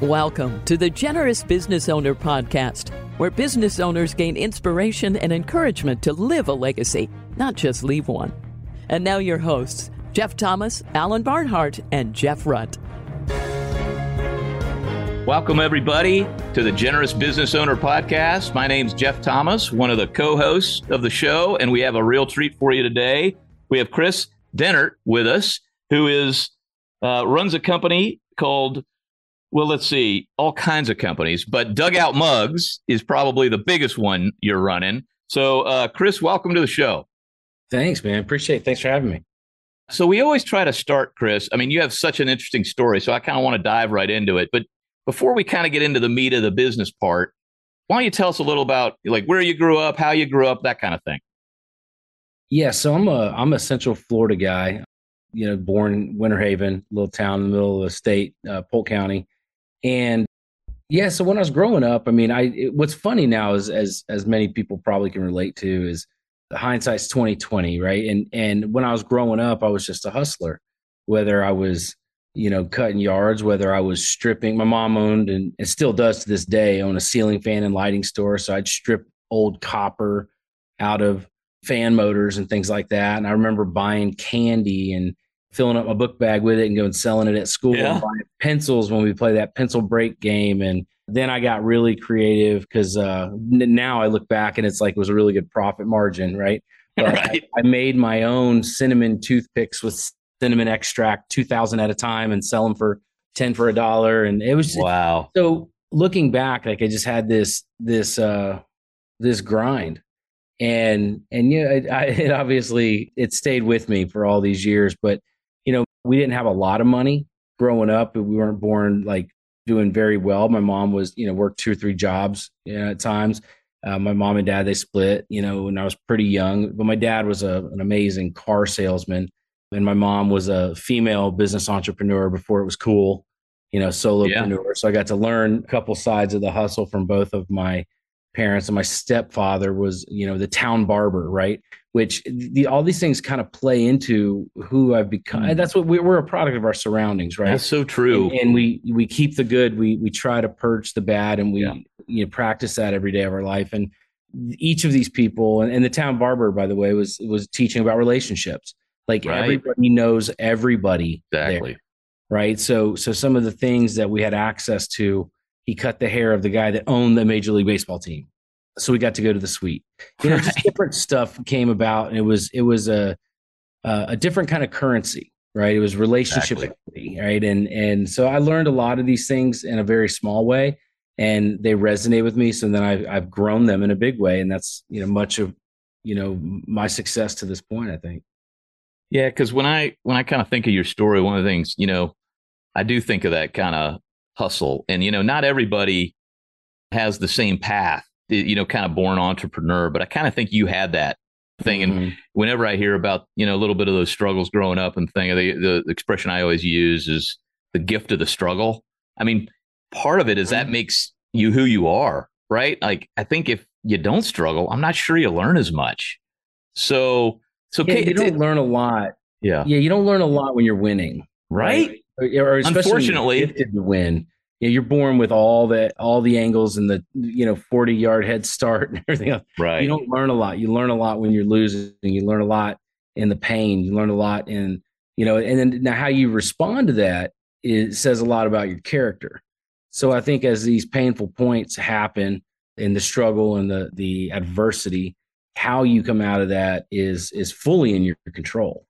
Welcome to the Generous Business Owner Podcast, where business owners gain inspiration and encouragement to live a legacy, not just leave one. And now, your hosts, Jeff Thomas, Alan Barnhart, and Jeff Rutt. Welcome, everybody, to the Generous Business Owner Podcast. My name's Jeff Thomas, one of the co hosts of the show, and we have a real treat for you today. We have Kris Dehnert with us, who is uh, runs a company called well, let's see, all kinds of companies, but Dugout Mugs is probably the biggest one you're running. So, uh, Kris, welcome to the show. Thanks, man. Appreciate it. Thanks for having me. So, we always try to start, Kris. I mean, you have such an interesting story, so I kind of want to dive right into it. But before we kind of get into the meat of the business part, why don't you tell us a little about like where you grew up, how you grew up, that kind of thing? Yeah, so I'm a I'm a Central Florida guy. You know, born in Winter Haven, little town in the middle of the state, uh, Polk County and yeah, so when I was growing up, I mean, I it, what's funny now is as as many people probably can relate to is the hindsight's 2020, right? And and when I was growing up, I was just a hustler. Whether I was, you know, cutting yards, whether I was stripping, my mom owned and it still does to this day, own a ceiling fan and lighting store. So I'd strip old copper out of fan motors and things like that. And I remember buying candy and filling up my book bag with it and going selling it at school yeah. and buying pencils when we play that pencil break game. And then I got really creative because uh, now I look back and it's like it was a really good profit margin, right? But right. I, I made my own cinnamon toothpicks with cinnamon extract, 2000 at a time and sell them for 10 for a dollar. And it was wow. So looking back, like I just had this, this, uh, this grind and and yeah, it, I, it obviously it stayed with me for all these years. But you know, we didn't have a lot of money growing up. We weren't born like doing very well. My mom was, you know, worked two or three jobs you know, at times. Uh, my mom and dad they split, you know, when I was pretty young. But my dad was a, an amazing car salesman, and my mom was a female business entrepreneur before it was cool, you know, solopreneur. Yeah. So I got to learn a couple sides of the hustle from both of my parents. And my stepfather was, you know, the town barber, right? Which the, all these things kind of play into who I've become. Mm. That's what we, are a product of our surroundings, right? That's so true. And, and, we we keep the good, we we try to purge the bad, and we yeah. you know practice that every day of our life. And each of these people, and, and the town barber, by the way, was was teaching about relationships. Like right. everybody knows everybody, exactly. There, right? So so some of the things that we had access to, he cut the hair of the guy that owned the Major League Baseball team so we got to go to the suite. You know, right. just different stuff came about, and it was it was a a different kind of currency, right? It was relationship, exactly. right? And and so I learned a lot of these things in a very small way, and they resonate with me. So then I've I've grown them in a big way, and that's you know much of you know my success to this point. I think. Yeah, because when I when I kind of think of your story, one of the things you know, I do think of that kind of hustle, and you know, not everybody has the same path you know, kind of born entrepreneur, but I kind of think you had that thing. Mm-hmm. And whenever I hear about, you know, a little bit of those struggles growing up and thing, the, the, expression I always use is the gift of the struggle. I mean, part of it is that makes you who you are, right? Like, I think if you don't struggle, I'm not sure you learn as much. So, so yeah, you don't it, learn a lot. Yeah. Yeah. You don't learn a lot when you're winning. Right. right? Or, or Unfortunately, gifted to win you know, you're born with all the all the angles and the you know 40 yard head start and everything else. Right. You don't learn a lot. You learn a lot when you're losing. You learn a lot in the pain. You learn a lot in you know, and then now how you respond to that is says a lot about your character. So I think as these painful points happen in the struggle and the the adversity, how you come out of that is is fully in your control.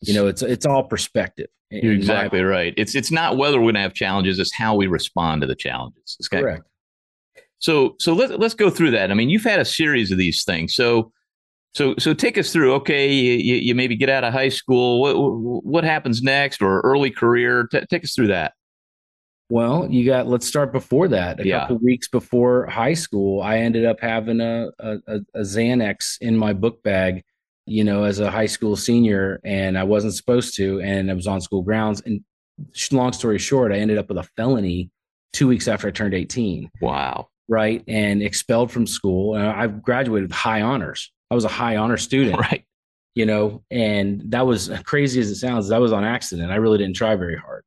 You know, it's it's all perspective. You're exactly right. It's it's not whether we're going to have challenges; it's how we respond to the challenges. Okay? Correct. So so let's let's go through that. I mean, you've had a series of these things. So so so take us through. Okay, you, you maybe get out of high school. What what happens next, or early career? T- take us through that. Well, you got. Let's start before that. A yeah. couple weeks before high school, I ended up having a, a a Xanax in my book bag you know, as a high school senior, and I wasn't supposed to, and I was on school grounds. And long story short, I ended up with a felony two weeks after I turned 18. Wow. Right. And expelled from school. And I graduated with high honors. I was a high honor student. Right. You know, and that was crazy as it sounds. That was on accident. I really didn't try very hard.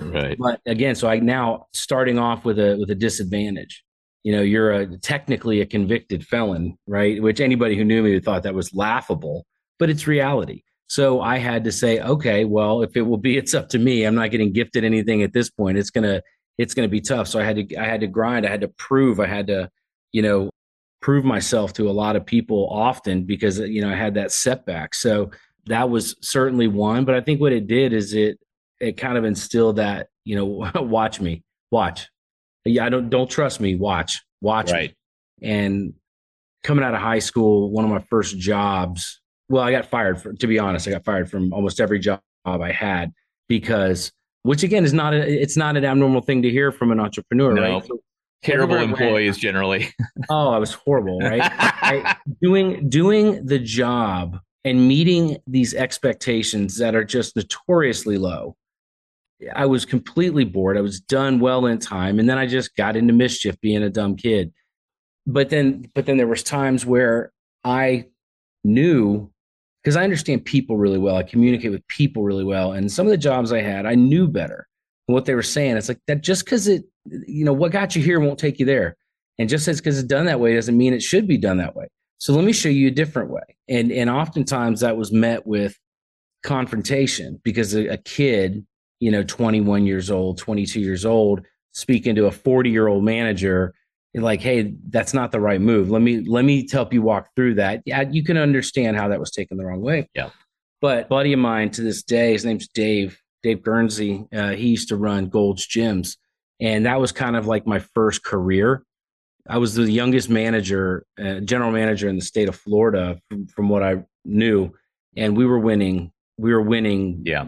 Right. But again, so I now starting off with a with a disadvantage. You know, you're a technically a convicted felon, right? Which anybody who knew me would thought that was laughable, but it's reality. So I had to say, okay, well, if it will be, it's up to me. I'm not getting gifted anything at this point. It's gonna it's gonna be tough. So I had to I had to grind. I had to prove. I had to, you know, prove myself to a lot of people often because you know I had that setback. So that was certainly one. But I think what it did is it it kind of instilled that you know watch me watch yeah i don't don't trust me. Watch watch right. Me. and coming out of high school one of my first jobs well i got fired for, to be honest i got fired from almost every job i had because which again is not a, it's not an abnormal thing to hear from an entrepreneur no. right so terrible employees generally. Oh i was horrible right? I, doing doing the job and meeting these expectations that are just notoriously low I was completely bored. I was done well in time, and then I just got into mischief, being a dumb kid. But then, but then there was times where I knew because I understand people really well. I communicate with people really well, and some of the jobs I had, I knew better what they were saying. It's like that just because it, you know, what got you here won't take you there, and just as because it's done that way doesn't mean it should be done that way. So let me show you a different way, and and oftentimes that was met with confrontation because a, a kid you know 21 years old 22 years old speaking to a 40 year old manager like hey that's not the right move. Let me let me help you walk through that. Yeah you can understand how that was taken the wrong way. Yeah. But buddy of mine to this day his name's dave dave guernsey uh, he used to run gold's gyms and that was kind of like my first career. I was the youngest manager uh, general manager in the state of florida from, from what i knew and we were winning we were winning yeah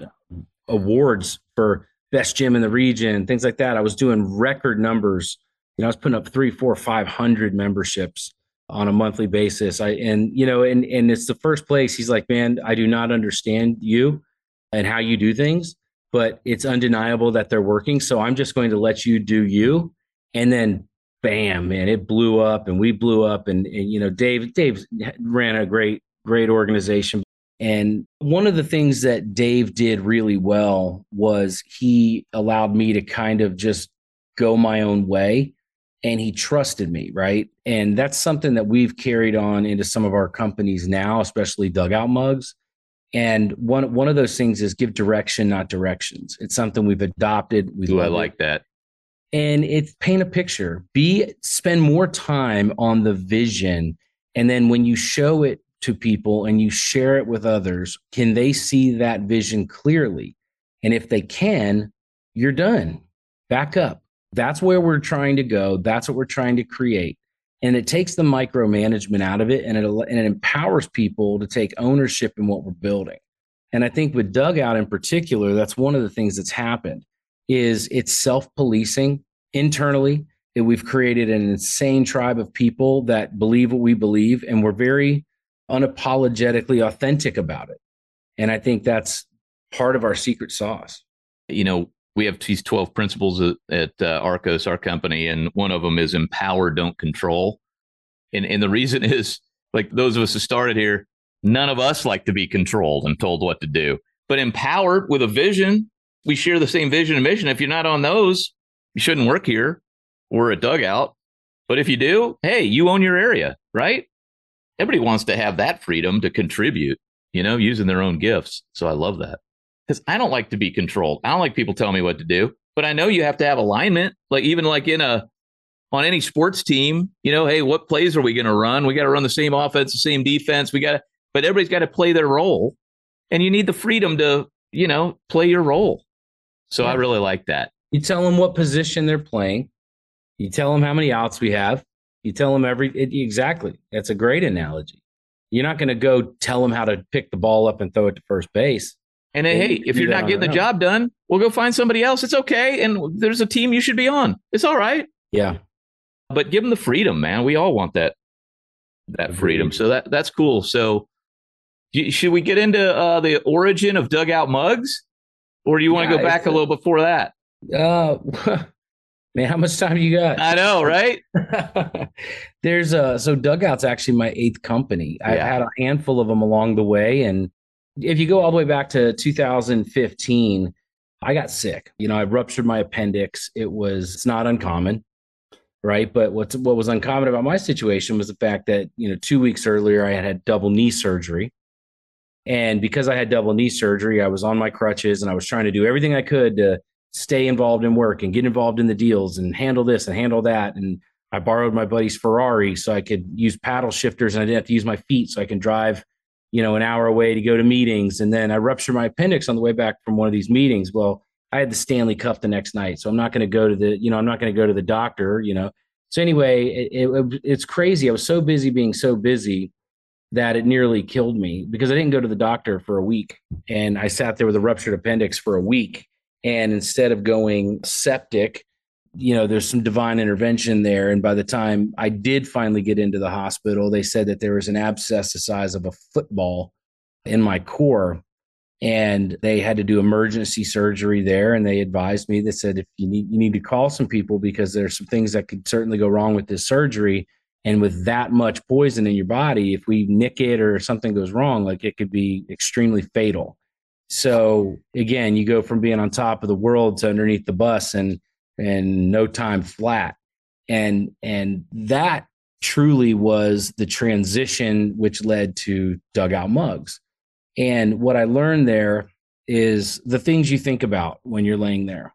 awards for best gym in the region, things like that. I was doing record numbers. You know, I was putting up three, four, five hundred memberships on a monthly basis. I and you know, and and it's the first place he's like, man, I do not understand you and how you do things, but it's undeniable that they're working. So I'm just going to let you do you. And then bam, man, it blew up and we blew up. And, and you know, Dave, Dave ran a great, great organization, and one of the things that Dave did really well was he allowed me to kind of just go my own way and he trusted me, right? And that's something that we've carried on into some of our companies now, especially dugout mugs. And one one of those things is give direction, not directions. It's something we've adopted. We Ooh, I like it. that. And it's paint a picture. Be spend more time on the vision. And then when you show it to people and you share it with others, can they see that vision clearly? And if they can, you're done. Back up. That's where we're trying to go. That's what we're trying to create. And it takes the micromanagement out of it and it, and it empowers people to take ownership in what we're building. And I think with Dugout in particular, that's one of the things that's happened is it's self-policing internally. That we've created an insane tribe of people that believe what we believe, and we're very unapologetically authentic about it. And I think that's part of our secret sauce. You know, we have these 12 principles at, at uh, Arcos, our company, and one of them is empower, don't control. And, and the reason is like those of us who started here, none of us like to be controlled and told what to do. But empowered with a vision, we share the same vision and mission. If you're not on those, you shouldn't work here. We're a dugout. But if you do, hey, you own your area, right? Everybody wants to have that freedom to contribute, you know, using their own gifts. So I love that because I don't like to be controlled. I don't like people telling me what to do, but I know you have to have alignment. Like even like in a on any sports team, you know, hey, what plays are we going to run? We got to run the same offense, the same defense. We got to, but everybody's got to play their role, and you need the freedom to, you know, play your role. So yeah. I really like that. You tell them what position they're playing. You tell them how many outs we have. You tell them every it, exactly. That's a great analogy. You're not going to go tell them how to pick the ball up and throw it to first base. And hey, hey if you're not getting the job done, we'll go find somebody else. It's okay. And there's a team you should be on. It's all right. Yeah. But give them the freedom, man. We all want that that freedom. So that that's cool. So should we get into uh, the origin of dugout mugs, or do you want to yeah, go back a little before that? Uh, Man, how much time you got? I know, right? There's a so Dugout's actually my eighth company. I've had a handful of them along the way, and if you go all the way back to 2015, I got sick. You know, I ruptured my appendix. It was it's not uncommon, right? But what's what was uncommon about my situation was the fact that, you know, 2 weeks earlier I had had double knee surgery. And because I had double knee surgery, I was on my crutches and I was trying to do everything I could to stay involved in work and get involved in the deals and handle this and handle that and I borrowed my buddy's Ferrari so I could use paddle shifters and I didn't have to use my feet so I can drive, you know, an hour away to go to meetings. And then I ruptured my appendix on the way back from one of these meetings. Well, I had the Stanley Cup the next night, so I'm not going to go to the, you know, I'm not going to go to the doctor, you know. So anyway, it, it, it's crazy. I was so busy being so busy that it nearly killed me because I didn't go to the doctor for a week, and I sat there with a ruptured appendix for a week. And instead of going septic, you know, there's some divine intervention there. And by the time I did finally get into the hospital, they said that there was an abscess the size of a football in my core. And they had to do emergency surgery there. And they advised me, they said, if you need, you need to call some people because there's some things that could certainly go wrong with this surgery. And with that much poison in your body, if we nick it or something goes wrong, like it could be extremely fatal. So again, you go from being on top of the world to underneath the bus. And and no time flat and and that truly was the transition which led to dugout mugs and what i learned there is the things you think about when you're laying there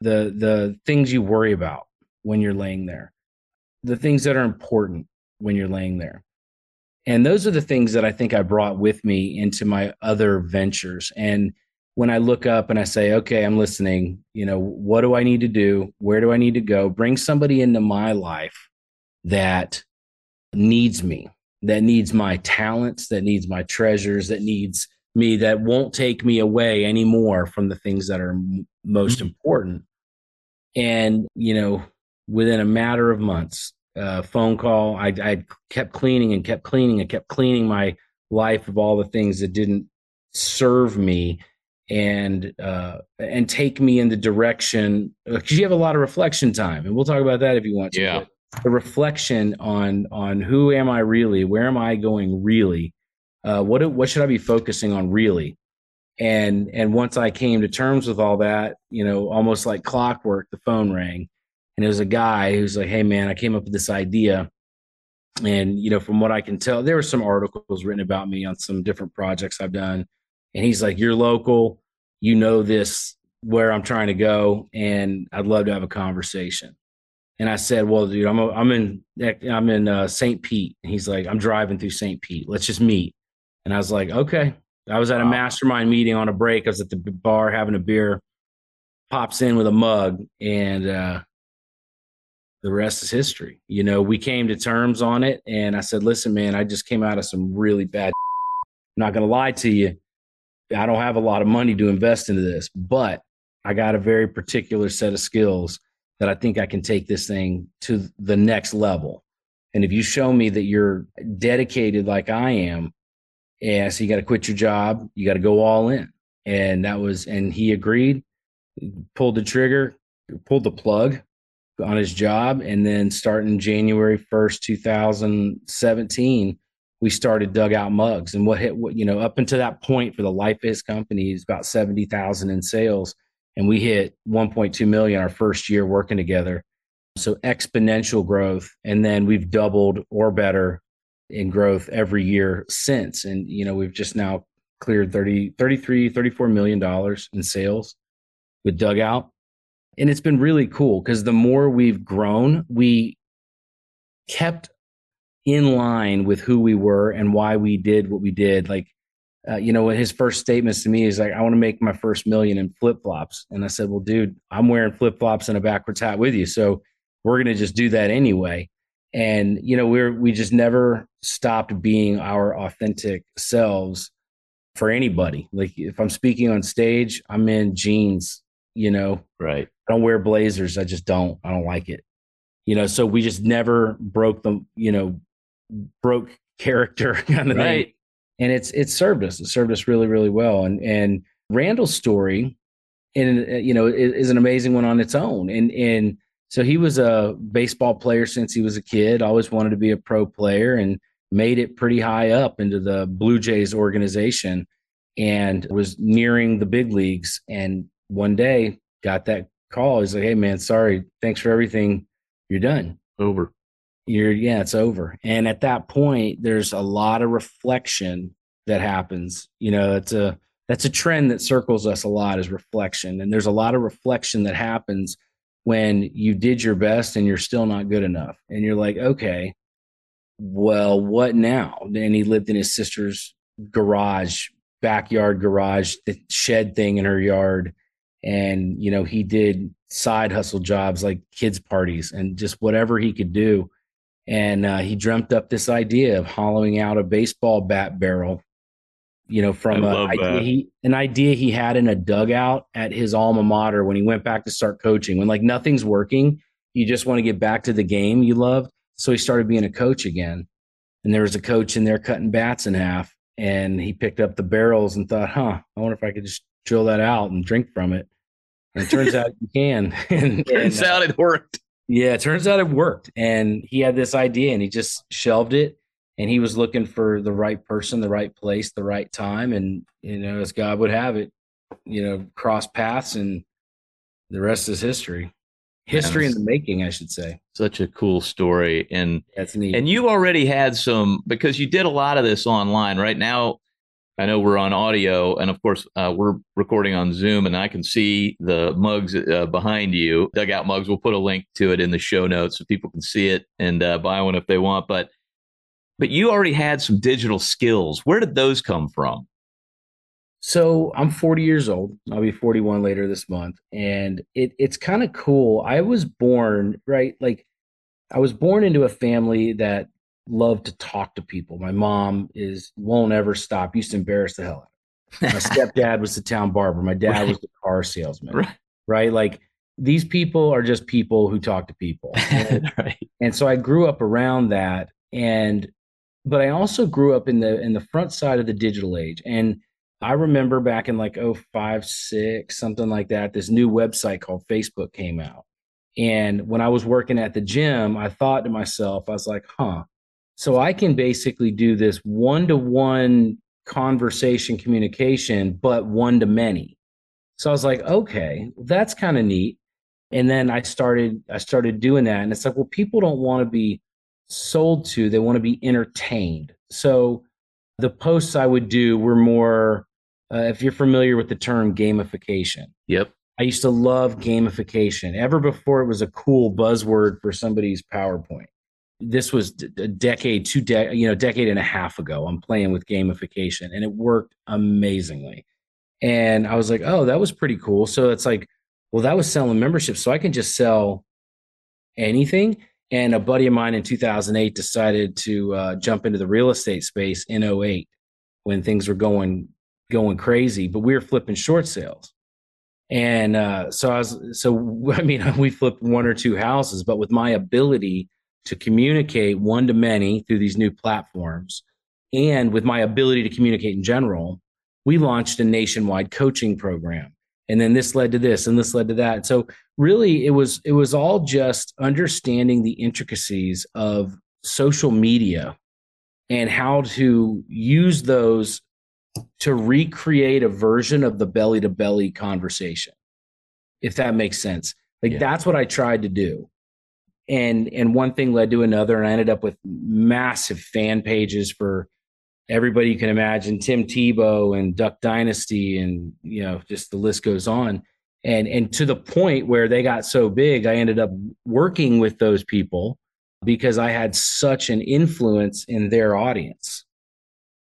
the the things you worry about when you're laying there the things that are important when you're laying there and those are the things that i think i brought with me into my other ventures and when I look up and I say, okay, I'm listening, you know, what do I need to do? Where do I need to go? Bring somebody into my life that needs me, that needs my talents, that needs my treasures, that needs me, that won't take me away anymore from the things that are m- most mm-hmm. important. And, you know, within a matter of months, uh, phone call, I, I kept cleaning and kept cleaning and kept cleaning my life of all the things that didn't serve me and uh, and take me in the direction because you have a lot of reflection time, and we'll talk about that if you want to. Yeah. the reflection on on who am I really? Where am I going really? Uh, what what should I be focusing on really? And and once I came to terms with all that, you know, almost like clockwork, the phone rang, and was a guy who's like, "Hey, man, I came up with this idea." And you know, from what I can tell, there were some articles written about me on some different projects I've done and he's like, You're local, you know this where I'm trying to go, and I'd love to have a conversation. And I said, Well, dude, I'm a, I'm in I'm in uh, St. Pete. And he's like, I'm driving through St. Pete. Let's just meet. And I was like, Okay. I was at a mastermind meeting on a break. I was at the bar having a beer. Pops in with a mug, and uh, the rest is history. You know, we came to terms on it, and I said, "Listen, man, I just came out of some really bad. I'm not gonna lie to you. I don't have a lot of money to invest into this, but I got a very particular set of skills that I think I can take this thing to the next level. And if you show me that you're dedicated like I am, yeah, so you got to quit your job, you got to go all in. And that was, and he agreed, pulled the trigger, pulled the plug on his job. And then starting January 1st, 2017, we started dugout mugs. And what hit what you know up until that point for the life of his company is about 70,000 in sales. And we hit 1.2 million our first year working together. So exponential growth. And then we've doubled or better in growth every year since. And you know we've just now cleared 30 33 34 million dollars in sales. With dugout and it's been really cool because the more we've grown we kept in line with who we were and why we did what we did. Like, uh, you know, his first statements to me is like, I want to make my first million in flip flops. And I said, well, dude, I'm wearing flip flops and a backwards hat with you. So we're going to just do that anyway. And, you know, we're, we just never stopped being our authentic selves for anybody. Like if I'm speaking on stage, I'm in jeans, you know, right. I don't wear blazers. I just don't, I don't like it you know so we just never broke the you know broke character kind of right. thing. And it's it served us. It served us really, really well. And and Randall's story, and you know, is, is an amazing one on its own. And and so he was a baseball player since he was a kid. Always wanted to be a pro player, and made it pretty high up into the Blue Jays organization, and was nearing the big leagues. And one day got that call. He's like, Hey man, sorry. Thanks for everything. You're done. Over. You're, yeah, it's over. And at that point, there's a lot of reflection that happens. You know, it's a, that's a trend that circles us a lot is reflection. And there's a lot of reflection that happens when you did your best and you're still not good enough. And you're like, okay, well, what now? And he lived in his sister's garage, backyard garage, the shed thing in her yard. And, you know, he did side hustle jobs like kids' parties and just whatever he could do. And uh, he dreamt up this idea of hollowing out a baseball bat barrel, you know, from a, idea he, an idea he had in a dugout at his alma mater when he went back to start coaching. When like nothing's working, you just want to get back to the game you loved. So he started being a coach again. And there was a coach in there cutting bats in half. And he picked up the barrels and thought, huh, I wonder if I could just drill that out and drink from it. And it turns out you can. and, turns and, uh, out it worked. Yeah, it turns out it worked. And he had this idea and he just shelved it. And he was looking for the right person, the right place, the right time. And, you know, as God would have it, you know, cross paths and the rest is history history in the making, I should say. Such a cool story, and that's neat. And you already had some because you did a lot of this online. Right now, I know we're on audio, and of course, uh, we're recording on Zoom, and I can see the mugs uh, behind you, dugout mugs. We'll put a link to it in the show notes so people can see it and uh, buy one if they want. But but you already had some digital skills. Where did those come from? So I'm 40 years old. I'll be 41 later this month, and it it's kind of cool. I was born right, like I was born into a family that loved to talk to people. My mom is won't ever stop. Used to embarrass the hell out. Of me. My stepdad was the town barber. My dad right. was the car salesman. Right. right, like these people are just people who talk to people. And, right. and so I grew up around that, and but I also grew up in the in the front side of the digital age and I remember back in like 05, 6, something like that, this new website called Facebook came out. And when I was working at the gym, I thought to myself, I was like, huh, so I can basically do this one to one conversation communication, but one to many. So I was like, okay, that's kind of neat. And then I started, I started doing that. And it's like, well, people don't want to be sold to, they want to be entertained. So the posts I would do were more uh, if you're familiar with the term gamification. Yep. I used to love gamification ever before it was a cool buzzword for somebody's PowerPoint. This was a decade, two de- you know, decade and a half ago. I'm playing with gamification and it worked amazingly. And I was like, oh, that was pretty cool. So it's like, well, that was selling memberships. So I can just sell anything. And a buddy of mine in 2008 decided to uh, jump into the real estate space in 08 when things were going going crazy, but we were flipping short sales. And uh, so I was, so I mean, we flipped one or two houses, but with my ability to communicate one to many through these new platforms and with my ability to communicate in general, we launched a nationwide coaching program. And then this led to this and this led to that. So really it was it was all just understanding the intricacies of social media and how to use those to recreate a version of the belly to belly conversation if that makes sense like yeah. that's what i tried to do and and one thing led to another and i ended up with massive fan pages for everybody you can imagine tim tebow and duck dynasty and you know just the list goes on. And and to the point where they got so big i ended up working with those people because i had such an influence in their audience.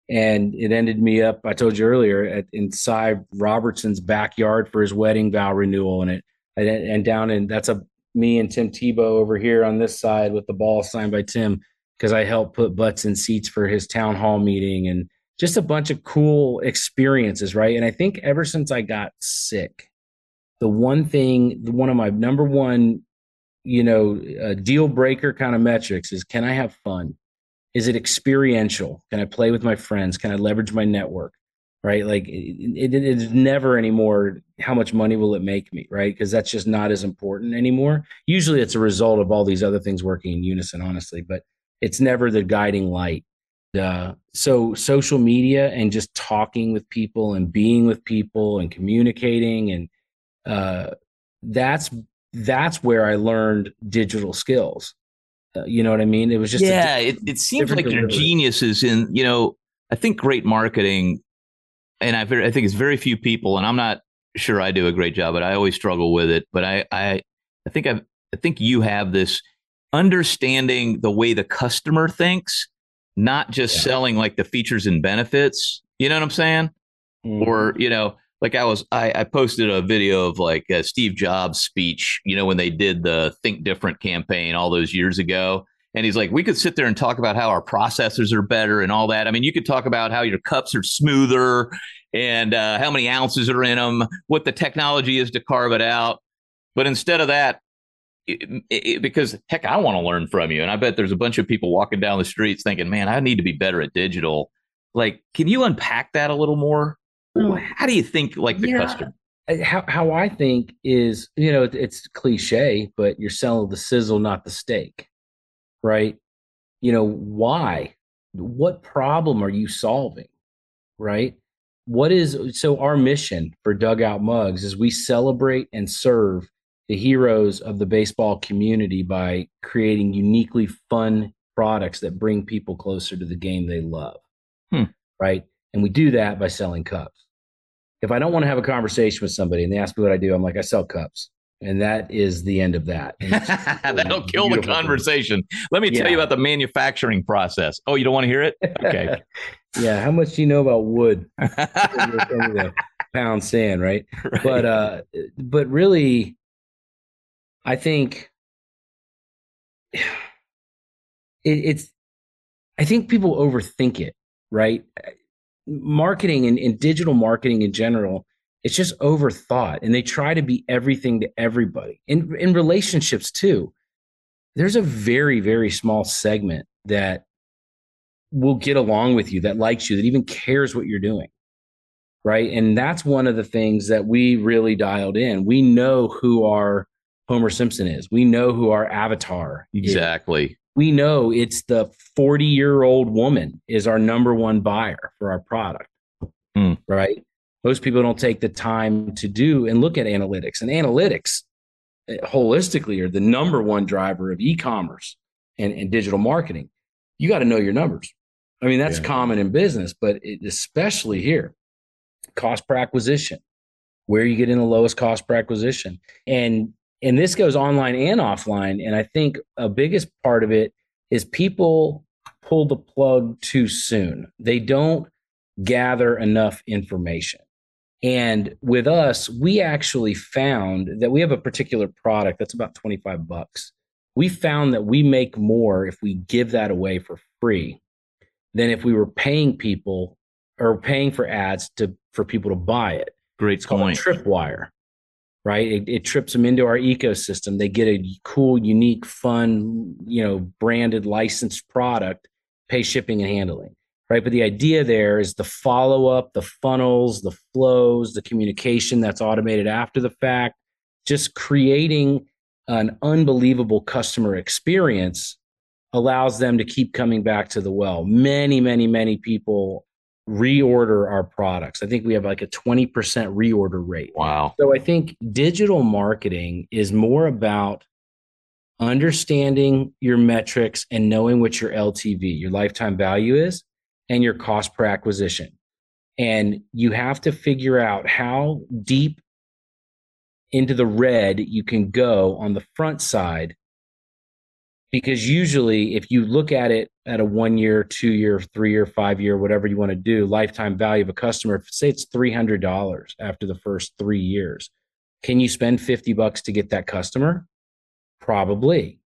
And it ended me up i told you earlier at in cy robertson's backyard for his wedding vow renewal and it and, and down in that's a me and tim tebow over here on this side with the ball signed by tim because i helped put butts in seats for his town hall meeting and just a bunch of cool experiences right and i think ever since i got sick the one thing one of my number one you know uh, deal breaker kind of metrics is can i have fun is it experiential? Can I play with my friends? Can I leverage my network? Right. Like it, it is never anymore. How much money will it make me? Right. Because that's just not as important anymore. Usually it's a result of all these other things working in unison, honestly, but it's never the guiding light. Uh, so social media and just talking with people and being with people and communicating and uh, that's that's where I learned digital skills. Uh, you know what I mean? It was just yeah. it, it seems like your genius is in you know. I think great marketing, and I I think it's very few people, and I'm not sure I do a great job, but I always struggle with it. But I I I think I I think you have this understanding the way the customer thinks, not just yeah. selling like the features and benefits. You know what I'm saying? Mm. Or you know, like I was, I, I posted a video of like Steve Jobs speech, you know, when they did the Think Different campaign all those years ago. And he's like, we could sit there and talk about how our processors are better and all that. I mean, you could talk about how your cups are smoother and uh, how many ounces are in them, what the technology is to carve it out. But instead of that, it, it, because heck, I want to learn from you. And I bet there's a bunch of people walking down the streets thinking, man, I need to be better at digital. Like, can you unpack that a little more? How do you think like the yeah. customer? How, how I think is, you know, it's cliche, but you're selling the sizzle, not the steak, right? You know, why? What problem are you solving, right? What is so our mission for Dugout Mugs is we celebrate and serve the heroes of the baseball community by creating uniquely fun products that bring people closer to the game they love, hmm. right? And we do that by selling cups if I don't want to have a conversation with somebody and they ask me what I do, I'm like, I sell cups. And that is the end of that. That'll kill the conversation. Thing. Let me yeah. tell you about the manufacturing process. Oh, you don't want to hear it? Okay. yeah. How much do you know about wood? pound sand, right? right? But uh, but really, I think it, it's. I think people overthink it, right? marketing and, and digital marketing in general it's just overthought and they try to be everything to everybody. In in relationships too there's a very very small segment that will get along with you that likes you that even cares what you're doing right? And that's one of the things that we really dialed in. We know who our homer simpson is. We know who our avatar exactly. Is we know it's the 40 year old woman is our number one buyer for our product mm. right most people don't take the time to do and look at analytics. And analytics eh, holistically are the number one driver of e-commerce and, and digital marketing. You got to know your numbers. I mean that's yeah. common in business but it, especially here cost per acquisition where you get in the lowest cost per acquisition. And and this goes online and offline and i think a biggest part of it is people pull the plug too soon. They don't gather enough information and with us we actually found that we have a particular product that's about 25 bucks we found that we make more if we give that away for free than if we were paying people or paying for ads to for people to buy it great it's called point. tripwire right? It, it, trips them into our ecosystem. They get a cool, unique, fun, you know, branded, licensed product, pay shipping and handling, right? But the idea there is the follow up, the funnels, the flows, the communication that's automated after the fact, just creating an unbelievable customer experience allows them to keep coming back to the well. Many, many, many people reorder our products. I think we have like a 20% reorder rate. Wow. So I think digital marketing is more about understanding your metrics and knowing what your LTV, your lifetime value is, and your cost per acquisition. And you have to figure out how deep into the red you can go on the front side because usually if you look at it at a one year two year three year five year whatever you want to do lifetime value of a customer say it's $300 after the first three years can you spend 50 bucks to get that customer probably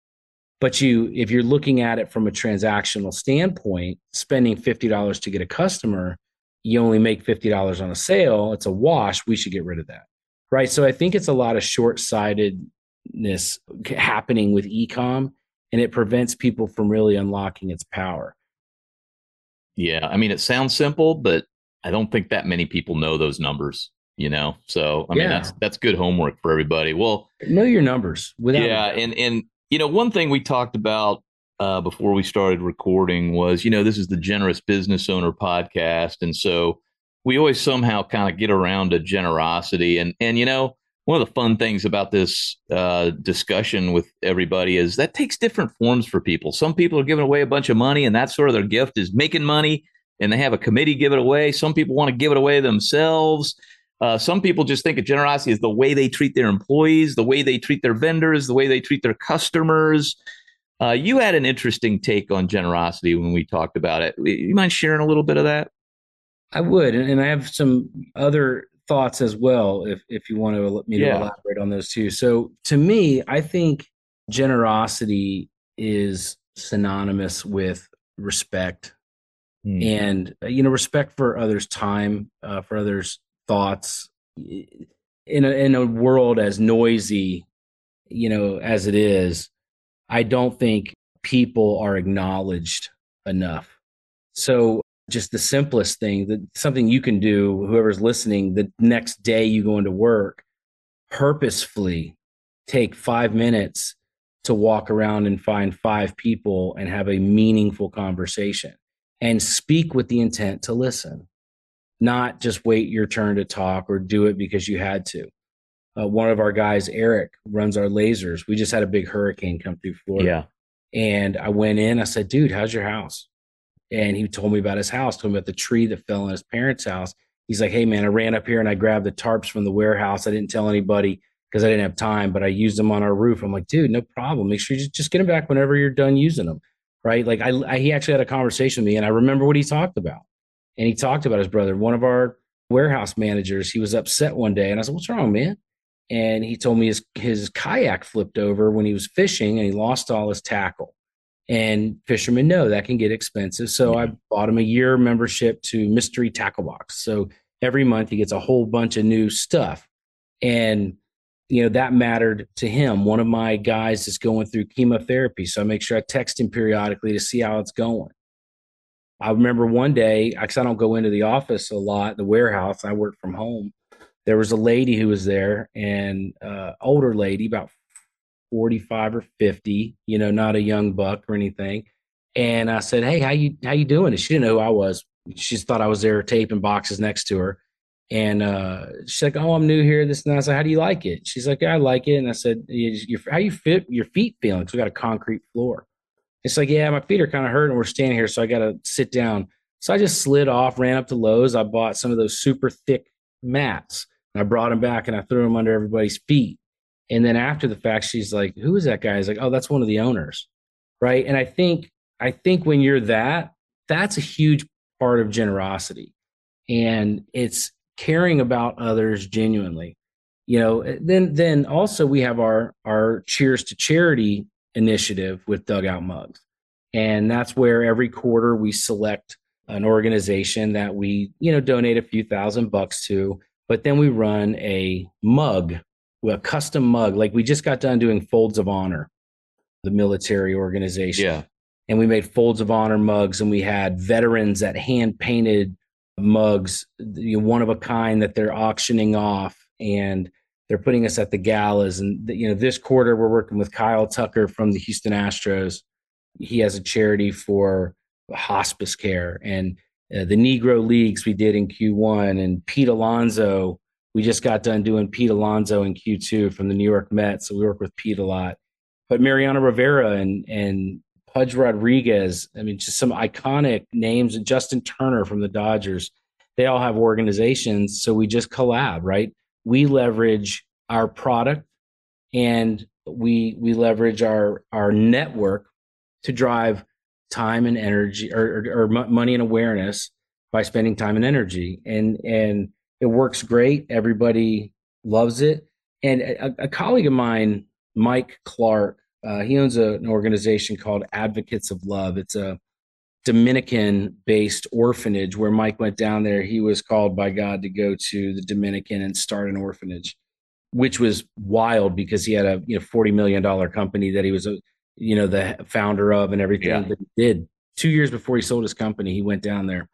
but you if you're looking at it from a transactional standpoint spending $50 to get a customer you only make $50 on a sale it's a wash we should get rid of that right so i think it's a lot of short-sightedness happening with ecom and it prevents people from really unlocking its power. Yeah, I mean, it sounds simple, but I don't think that many people know those numbers. You know, so I mean, that's that's good homework for everybody. Well, know your numbers. Without yeah, and and you know, one thing we talked about uh, before we started recording was, you know, this is the Generous Business Owner podcast, and so we always somehow kind of get around to generosity, and and you know, one of the fun things about this uh, discussion with everybody is that takes different forms for people. Some people are giving away a bunch of money, and that's sort of their gift is making money, and they have a committee give it away. Some people want to give it away themselves. Uh, some people just think of generosity as the way they treat their employees, the way they treat their vendors, the way they treat their customers. Uh, you had an interesting take on generosity when we talked about it. You mind sharing a little bit of that? I would, and I have some other thoughts as well, if if you want to let me yeah. elaborate on those too. So, to me, I think generosity is synonymous with respect, mm. and uh, you know, respect for others' time, uh, for others' thoughts. In a in a world as noisy, you know, as it is, I don't think people are acknowledged enough. So just the simplest thing that something you can do whoever's listening the next day you go into work purposefully take five minutes to walk around and find five people and have a meaningful conversation and speak with the intent to listen not just wait your turn to talk or do it because you had to uh, one of our guys eric runs our lasers we just had a big hurricane come through florida yeah and i went in i said dude how's your house and he told me about his house, told me about the tree that fell in his parents' house. He's like, "Hey man, I ran up here and I grabbed the tarps from the warehouse. I didn't tell anybody because I didn't have time, but I used them on our roof." I'm like, "Dude, no problem. Make sure you just, just get them back whenever you're done using them." Right? Like I, I he actually had a conversation with me, and I remember what he talked about. And he talked about his brother, one of our warehouse managers. He was upset one day, and I said, "What's wrong, man?" And he told me his his kayak flipped over when he was fishing, and he lost all his tackle. And fishermen know that can get expensive. So I bought him a year membership to Mystery Tackle Box. So every month he gets a whole bunch of new stuff. And you know that mattered to him. One of my guys is going through chemotherapy, so I make sure I text him periodically to see how it's going. I remember one day, because I don't go into the office a lot, the warehouse. I work from home. There was a lady who was there, and uh, older lady, about 45 or 50, you know, not a young buck or anything. And I said, Hey, how you how you doing? And she didn't know who I was. She just thought I was there taping boxes next to her. And uh, she's like, "Oh, I'm new here." This and I said, "How do you like it?" She's like, yeah, "I like it." And I said, "How you fit your feet feeling?" Because we got a concrete floor. It's like, "Yeah, my feet are kind of hurting. We're standing here, so I got to sit down." So I just slid off, ran up to Lowe's. I bought some of those super thick mats, and I brought them back and I threw them under everybody's feet. And then after the fact, she's like, "Who is that guy?" He's like, "Oh, that's one of the owners." Right. And I think I think when you're that, that's a huge part of generosity, and it's caring about others genuinely. You know. Eh, then then also we have our our Cheers to Charity initiative with Dugout Mugs, and that's where every quarter we select an organization that we you know donate a few thousand bucks to but then we run a mug a custom mug. Like we just got done doing Folds of Honor, the military organization. Yeah. And we made Folds of Honor mugs, and we had veterans that hand painted mugs, you know, one of a kind that they're auctioning off, and they're putting us at the galas. And you know, this quarter we're working with Kyle Tucker from the Houston Astros. He has a charity for hospice care, and uh, the Negro Leagues we did in Q1, and Pete Alonso we just got done doing Pete Alonso in Q2 from the New York Mets, so we work with Pete a lot. But Mariano Rivera and and Pudge Rodriguez, I mean, just some iconic names. And Justin Turner from the Dodgers, they all have organizations, so we just collab, right? We leverage our product and we we leverage our our network to drive time and energy or, or, or money and awareness by spending time and energy and and it works great. Everybody loves it. And a, a colleague of mine, Mike Clark, uh, he owns a, an organization called Advocates of Love. It's a Dominican based orphanage where Mike went down there. He was called by God to go to the Dominican and start an orphanage, which was wild because he had a you know $40 million company that he was a you know the founder of and everything yeah. that he did. Two years before he sold his company, he went down there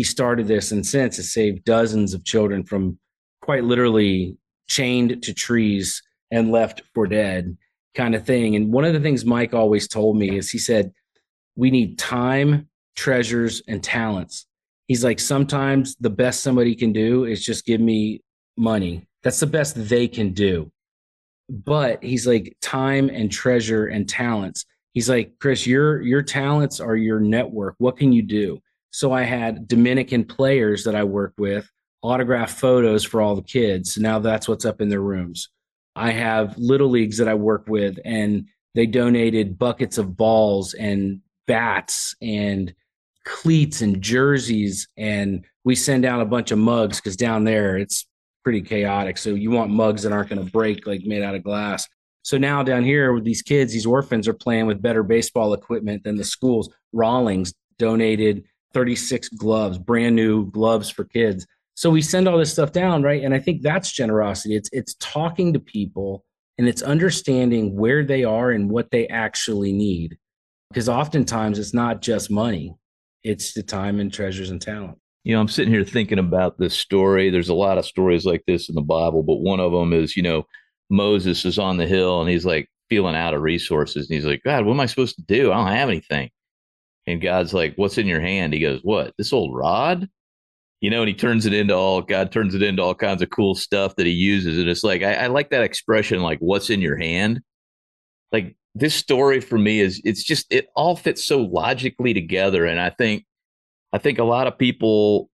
he started this and since has saved dozens of children from quite literally chained to trees and left for dead kind of thing. And one of the things Mike always told me is he said, We need time, treasures, and talents. He's like, sometimes the best somebody can do is just give me money That's the best they can do. But he's like time and treasure and talents. He's like, Kris, your your talents are your network. What can you do? So I had Dominican players that I work with autograph photos for all the kids. Now that's what's up in their rooms. I have little leagues that I work with, and they donated buckets of balls and bats and cleats and jerseys. And we send down a bunch of mugs because down there it's pretty chaotic. So you want mugs that aren't going to break, like made out of glass. So now down here with these kids, these orphans are playing with better baseball equipment than the schools. Rawlings donated 36 gloves, brand new gloves for kids. So we send all this stuff down, right? And I think that's generosity. It's it's talking to people and it's understanding where they are and what they actually need. Because oftentimes it's not just money, it's the time and treasures and talent. You know, I'm sitting here thinking about this story. There's a lot of stories like this in the Bible, but one of them is, you know, Moses is on the hill and he's like feeling out of resources. And he's like, God, what am I supposed to do? I don't have anything. And God's like, What's in your hand? He goes, What? This old rod? you know, and he turns it into all God turns it into all kinds of cool stuff that he uses. And it's like I, I like that expression, like "What's in your hand?" Like this story for me is it's just it all fits so logically together, and I think I think a lot of people,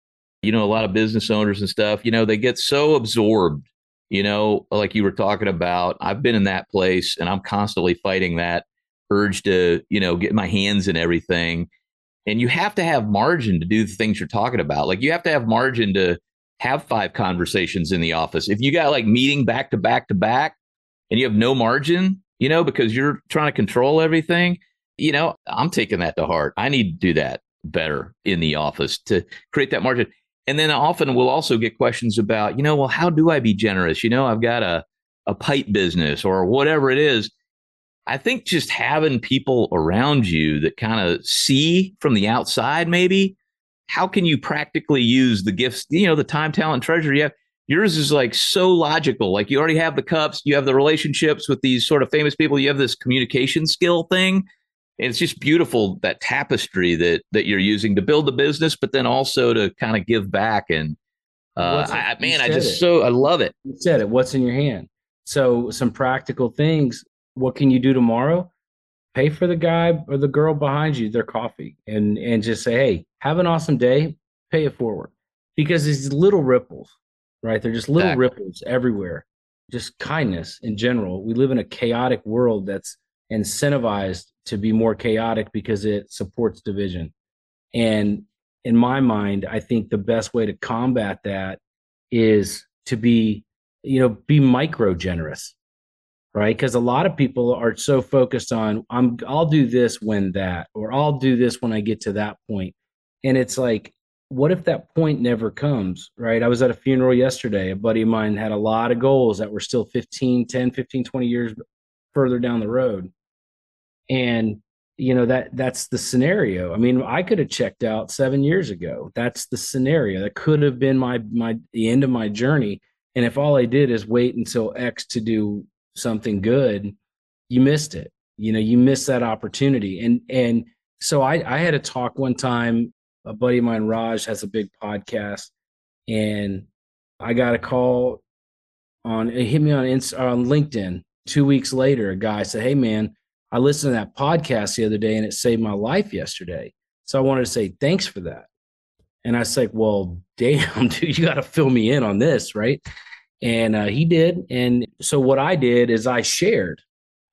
you know, a lot of business owners and stuff, you know, they get so absorbed, you know, like you were talking about. I've been in that place, and I'm constantly fighting that urge to, you know, get my hands in everything and you have to have margin to do the things you're talking about. Like you have to have margin to have five conversations in the office. If you got like meeting back to back to back and you have no margin, you know, because you're trying to control everything, you know, I'm taking that to heart. I need to do that better in the office to create that margin. And then often we'll also get questions about, you know, well, how do I be generous? You know, I've got a, a pipe business or whatever it is. I think just having people around you that kind of see from the outside, maybe, how can you practically use the gifts, you know, the time, talent, treasure you have? Yours is like so logical. Like you already have the cups, you have the relationships with these sort of famous people, you have this communication skill thing. And it's just beautiful that tapestry that that you're using to build the business, but then also to kind of give back. And uh, I, man, I just it. so I love it. You said it. What's in your hand? So some practical things what can you do tomorrow? Pay for the guy or the girl behind you their coffee and and just say, hey, have an awesome day. Pay it forward because these little ripples, right? They're just little exactly. ripples everywhere. Just kindness in general. We live in a chaotic world that's incentivized to be more chaotic because it supports division. And in my mind, I think the best way to combat that is to be, you know, be micro generous right because a lot of people are so focused on i'm i'll do this when that or i'll do this when i get to that point and it's like what if that point never comes right i was at a funeral yesterday a buddy of mine had a lot of goals that were still 15 10 15 20 years further down the road and you know that that's the scenario i mean i could have checked out seven years ago that's the scenario that could have been my my the end of my journey and if all i did is wait until x to do something good, you missed it. You know, you missed that opportunity. And and so I I had a talk one time. A buddy of mine, Raj, has a big podcast, and I got a call on it hit me on on LinkedIn two weeks later. A guy said, "Hey man, I listened to that podcast the other day, and it saved my life yesterday." So I wanted to say thanks for that. And I was like, "Well, damn, dude, you got to fill me in on this, right?" And uh, he did. And so what I did is I shared.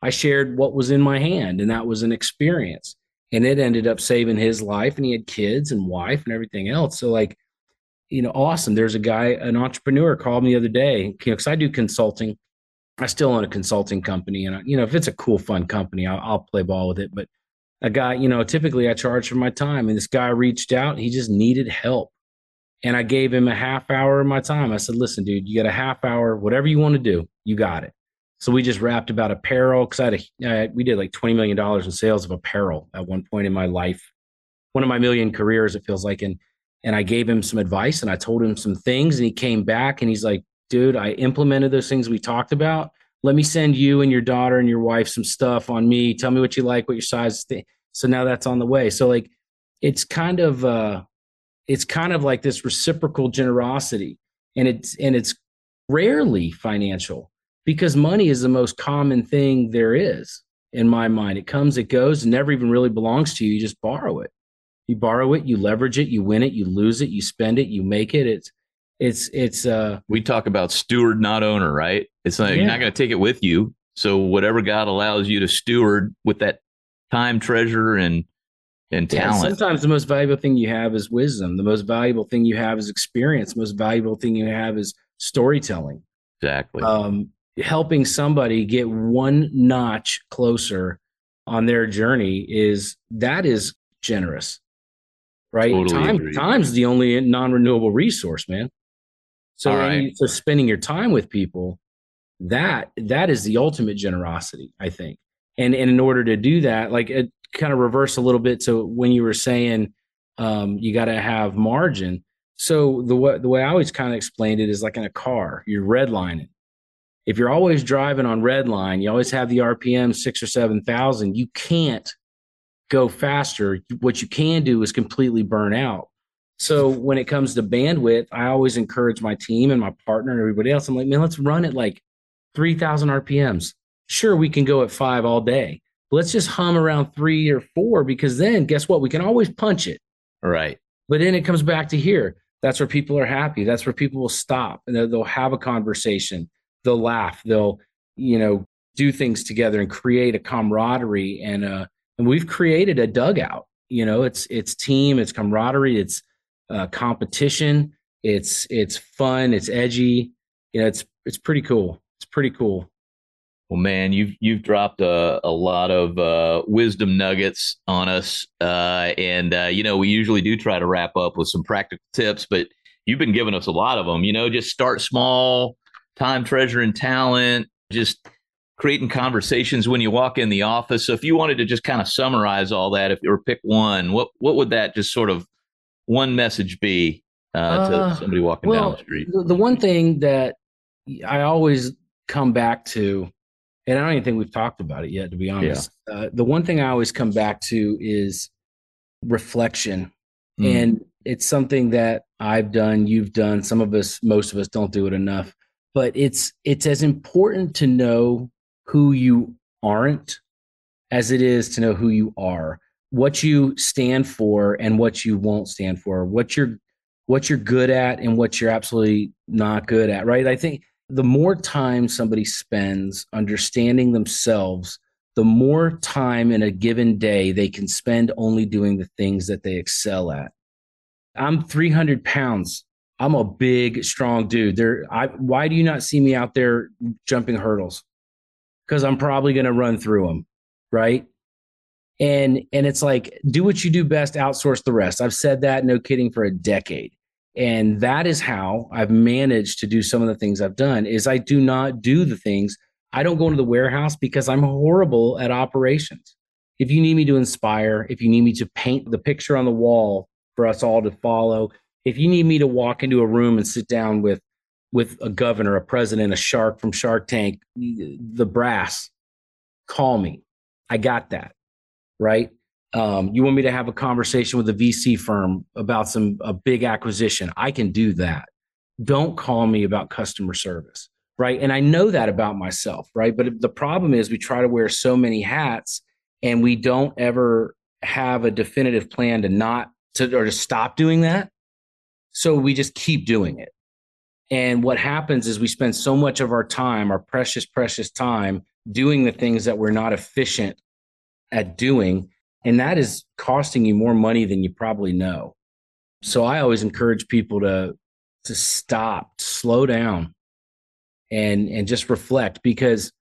I shared what was in my hand, and that was an experience. And it ended up saving his life, and he had kids and wife and everything else. So, like, you know, awesome. There's a guy, an entrepreneur called me the other day, you know, because I do consulting. I still own a consulting company. And, I, you know, if it's a cool, fun company, I'll, I'll play ball with it. But a guy, you know, typically I charge for my time. And this guy reached out, he just needed help and I gave him a half hour of my time. I said, listen, dude, you got a half hour, whatever you want to do, you got it. So we just wrapped about apparel because I had a, uh, we did like $20 million in sales of apparel at one point in my life. One of my million careers, it feels like. And, and I gave him some advice and I told him some things and he came back and he's like, dude, I implemented those things we talked about. Let me send you and your daughter and your wife some stuff on me. Tell me what you like, what your size. Th-. So now that's on the way. So like, it's kind of, uh, it's kind of like this reciprocal generosity and it's and it's rarely financial because money is the most common thing there is in my mind. It comes, it goes, and never even really belongs to you. You just borrow it. You borrow it, you leverage it, you win it, you lose it, you spend it, you make it. It's it's it's uh we talk about steward not owner right it's like yeah. you're not going to take it with you so whatever god allows you to steward with that time treasure and and talent yeah, sometimes the most valuable thing you have is wisdom the most valuable thing you have is experience the most valuable thing you have is storytelling exactly um helping somebody get one notch closer on their journey is that is generous right totally time agree. time's the only non-renewable resource man so, right. so spending your time with people, that that is the ultimate generosity, I think. And and in order to do that, like it kind of reverse a little bit to when you were saying um, you got to have margin. So the way the way I always kind of explained it is like in a car, you're redlining. If you're always driving on red line, you always have the RPM six or seven thousand. You can't go faster. What you can do is completely burn out. So when it comes to bandwidth, I always encourage my team and my partner and everybody else. I'm like, man, let's run it like 3,000 RPMs. Sure, we can go at five all day. let's just hum around three or four because then guess what? We can always punch it. Right. But then it comes back to here. That's where people are happy. That's where people will stop and they'll have a conversation. They'll laugh. They'll, you know, do things together and create a camaraderie. And uh, and we've created a dugout. You know, it's it's team, it's camaraderie, it's uh, competition. It's it's fun. It's edgy. You know, it's it's pretty cool. It's pretty cool. Well, man, you've you've dropped a, a lot of uh, wisdom nuggets on us, uh, and uh, you know we usually do try to wrap up with some practical tips, but you've been giving us a lot of them. You know, just start small, time, treasure, and talent. Just creating conversations when you walk in the office. So, if you wanted to just kind of summarize all that, if or pick one, what what would that just sort of one message be uh, to uh, somebody walking well, down the street? The, the one thing that I always come back to, and I don't even think we've talked about it yet, to be honest. Yeah. Uh, the one thing I always come back to is reflection. Mm. And it's something that I've done, you've done, some of us, most of us don't do it enough. But it's it's as important to know who you aren't as it is to know who you are what you stand for and what you won't stand for, what you're what you're good at and what you're absolutely not good at, right? I think the more time somebody spends understanding themselves, the more time in a given day they can spend only doing the things that they excel at. I'm 300 pounds. I'm a big, strong dude. There, I, why do you not see me out there jumping hurdles? Because I'm probably going to run through them, right? and and it's like do what you do best outsource the rest i've said that no kidding for a decade and that is how i've managed to do some of the things i've done is i do not do the things i don't go into the warehouse because i'm horrible at operations if you need me to inspire if you need me to paint the picture on the wall for us all to follow if you need me to walk into a room and sit down with with a governor a president a shark from shark tank the brass call me i got that right? Um, you want me to have a conversation with a VC firm about some a big acquisition? I can do that. Don't call me about customer service, right? And I know that about myself, right? But the problem is we try to wear so many hats and we don't ever have a definitive plan to not to or to stop doing that. So we just keep doing it. And what happens is we spend so much of our time, our precious, precious time, doing the things that we're not efficient at doing. And that is costing you more money than you probably know. So I always encourage people to to stop, slow down, and and just reflect because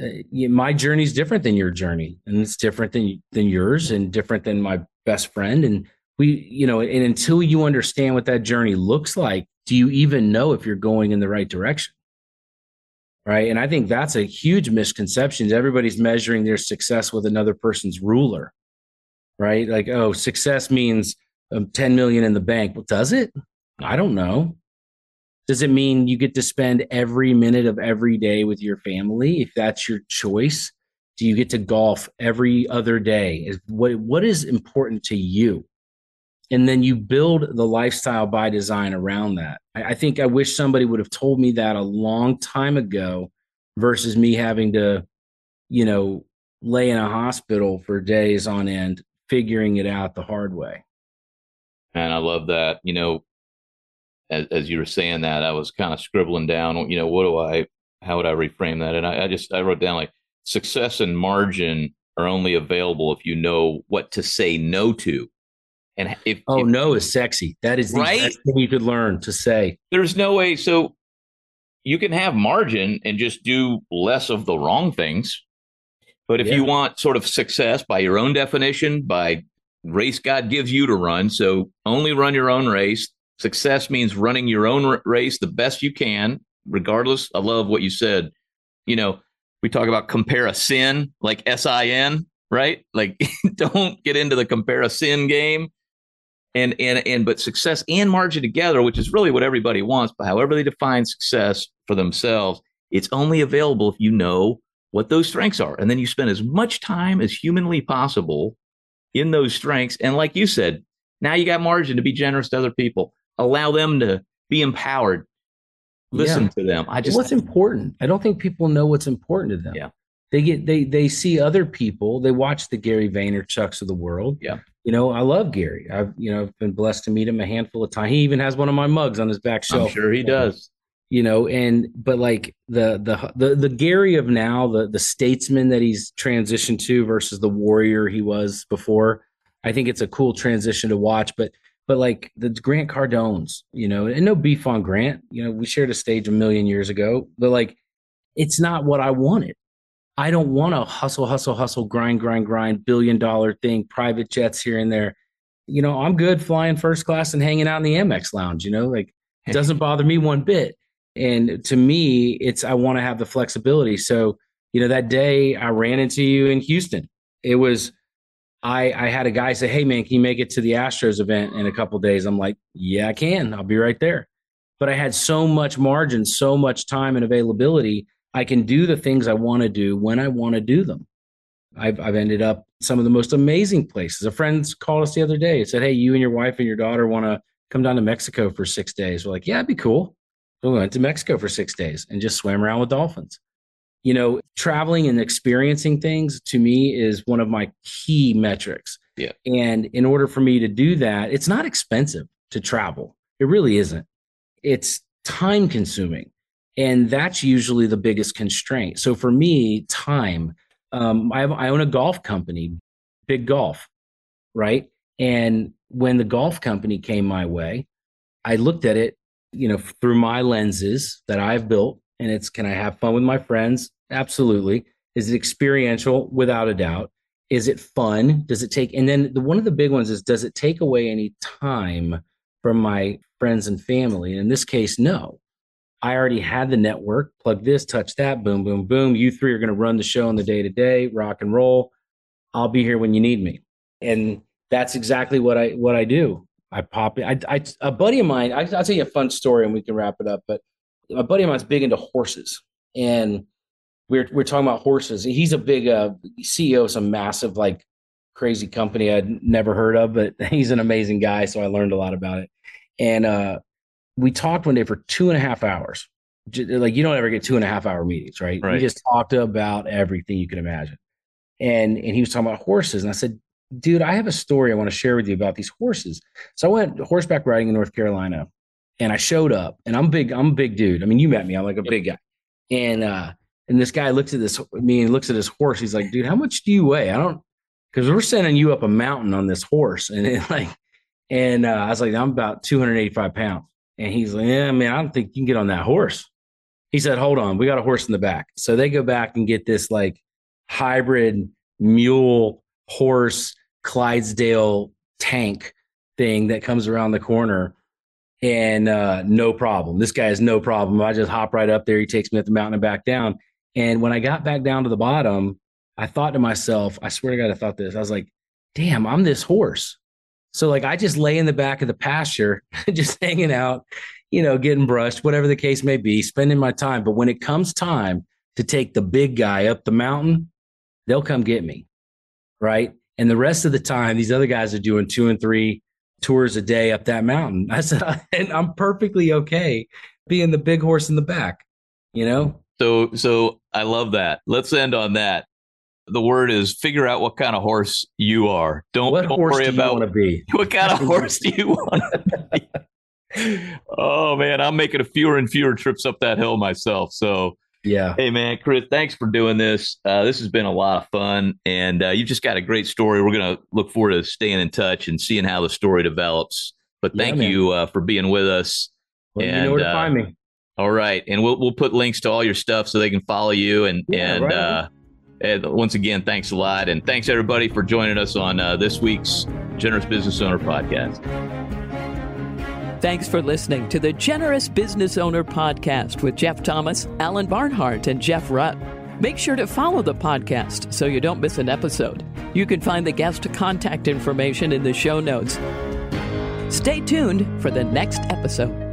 uh, my journey is different than your journey, and it's different than than yours, and different than my best friend. And we, you know, and until you understand what that journey looks like, do you even know if you're going in the right direction? right? And I think that's a huge misconception. Everybody's measuring their success with another person's ruler, right? Like, oh, success means um, 10 million in the bank. Well, does it? I don't know. Does it mean you get to spend every minute of every day with your family if that's your choice? Do you get to golf every other day? Is what what is important to you? And then you build the lifestyle by design around that. I, I think I wish somebody would have told me that a long time ago versus me having to, you know, lay in a hospital for days on end, figuring it out the hard way. And I love that. You know, as, as you were saying that, I was kind of scribbling down, you know, what do I, how would I reframe that? And I, I just, I wrote down like success and margin are only available if you know what to say no to. And if oh if, no is sexy, that is the right? best thing you could learn to say. There's no way. So you can have margin and just do less of the wrong things. But if yeah. you want sort of success by your own definition, by race God gives you to run, so only run your own race. Success means running your own race the best you can, regardless. I love what you said. You know, we talk about compare a sin like S I N, right? Like, don't get into the compare a sin game and and and but success and margin together which is really what everybody wants but however they define success for themselves it's only available if you know what those strengths are. And then you spend as much time as humanly possible in those strengths. And like you said now you got margin to be generous to other people. Allow them to be empowered. Listen yeah. to them. I just what's important? I don't think people know what's important to them. Yeah. They get they they see other people. They watch the gary vaynerchuks of the world. Yeah you know, I love Gary. I've, you know, I've been blessed to meet him a handful of times. He even has one of my mugs on his back shelf. I'm sure he does. You know, and but like the the the the Gary of now, the the statesman that he's transitioned to versus the warrior he was before. I think it's a cool transition to watch. But but like the Grant Cardones, you know, and no beef on Grant. You know, we shared a stage a million years ago, but like it's not what I wanted. I don't want to hustle, hustle, hustle, grind, grind, grind, billion dollar thing, private jets here and there. You know, I'm good flying first class and hanging out in the Amex lounge, you know, like it doesn't bother me one bit. And to me, it's I want to have the flexibility. So, you know, that day I ran into you in Houston. It was I I had a guy say, Hey man, can you make it to the Astros event in a couple days? I'm like, Yeah, I can. I'll be right there. But I had so much margin, so much time and availability I can do the things I want to do when I want to do them. I've, I've ended up some of the most amazing places. A friend called us the other day and said, Hey, you and your wife and your daughter want to come down to Mexico for six days. We're like, Yeah, it'd be cool. So we went to Mexico for six days and just swam around with dolphins. You know, traveling and experiencing things to me is one of my key metrics. Yeah. And in order for me to do that, it's not expensive to travel. It really isn't. It's time consuming and that's usually the biggest constraint. So for me time um, I, have, I own a golf company big golf right? And when the golf company came my way i looked at it you know through my lenses that i've built and it's can i have fun with my friends? Absolutely. Is it experiential? Without a doubt. Is it fun? Does it take and then the, one of the big ones is does it take away any time from my friends and family? And in this case no I already had the network, plug this, touch that, boom, boom, boom. You three are going to run the show on the day to day, rock and roll. I'll be here when you need me. And that's exactly what I what I do. I pop I, I a buddy of mine, I, will tell you a fun story and we can wrap it up. But a buddy of mine's big into horses. And we're we're talking about horses. He's a big uh, CEO of some massive, like crazy company I'd never heard of, but he's an amazing guy. So I learned a lot about it. And uh, we talked one day for two and a half hours. Like you don't ever get two and a half hour meetings, right? right. We just talked about everything you can imagine. And and he was talking about horses. And I said, dude, I have a story I want to share with you about these horses. So I went horseback riding in North Carolina and I showed up and I'm big, I'm a big dude. I mean, you met me, I'm like a big guy. And uh and this guy looks at this me and looks at his horse. He's like, dude, how much do you weigh? I don't because we're sending you up a mountain on this horse. And it, like, and uh, I was like, I'm about 285 pounds. And he's like, Yeah, man, I don't think you can get on that horse. He said, Hold on, we got a horse in the back. So they go back and get this like hybrid mule horse Clydesdale tank thing that comes around the corner. And uh, no problem. This guy has no problem. I just hop right up there. He takes me up the mountain and back down. And when I got back down to the bottom, I thought to myself, I swear to God, I thought this. I was like, damn, I'm this horse. So like I just lay in the back of the pasture, just hanging out, you know, getting brushed, whatever the case may be, spending my time. But when it comes time to take the big guy up the mountain, they'll come get me. Right. And the rest of the time, these other guys are doing two and three, tours a day up that mountain. I said, and I'm perfectly okay being the big horse in the back, you know? So, so I love that. Let's end on that. The word is figure out what kind of horse you are. Don't, what don't horse worry do you about what kind of horse do you want to be. oh man, I'm making a fewer and fewer trips up that hill myself. So Yeah. Hey man, Kris, thanks for doing this. Uh, this has been a lot of fun, and uh, you've just got a great story. We're gonna look forward to staying in touch and seeing how the story develops. But thank man. you uh, for being with us. Well, you know where to uh, find me. All right, and we'll we'll put links to all your stuff so they can follow you. And Yeah, and, right uh, and once again, thanks a lot, and thanks everybody for joining us on uh, this week's Generous Business Owner podcast. Thanks for listening to the Generous Business Owner Podcast with Jeff Thomas, Alan Barnhart, and Jeff Rutt. Make sure to follow the podcast so you don't miss an episode. You can find the guest contact information in the show notes. Stay tuned for the next episode.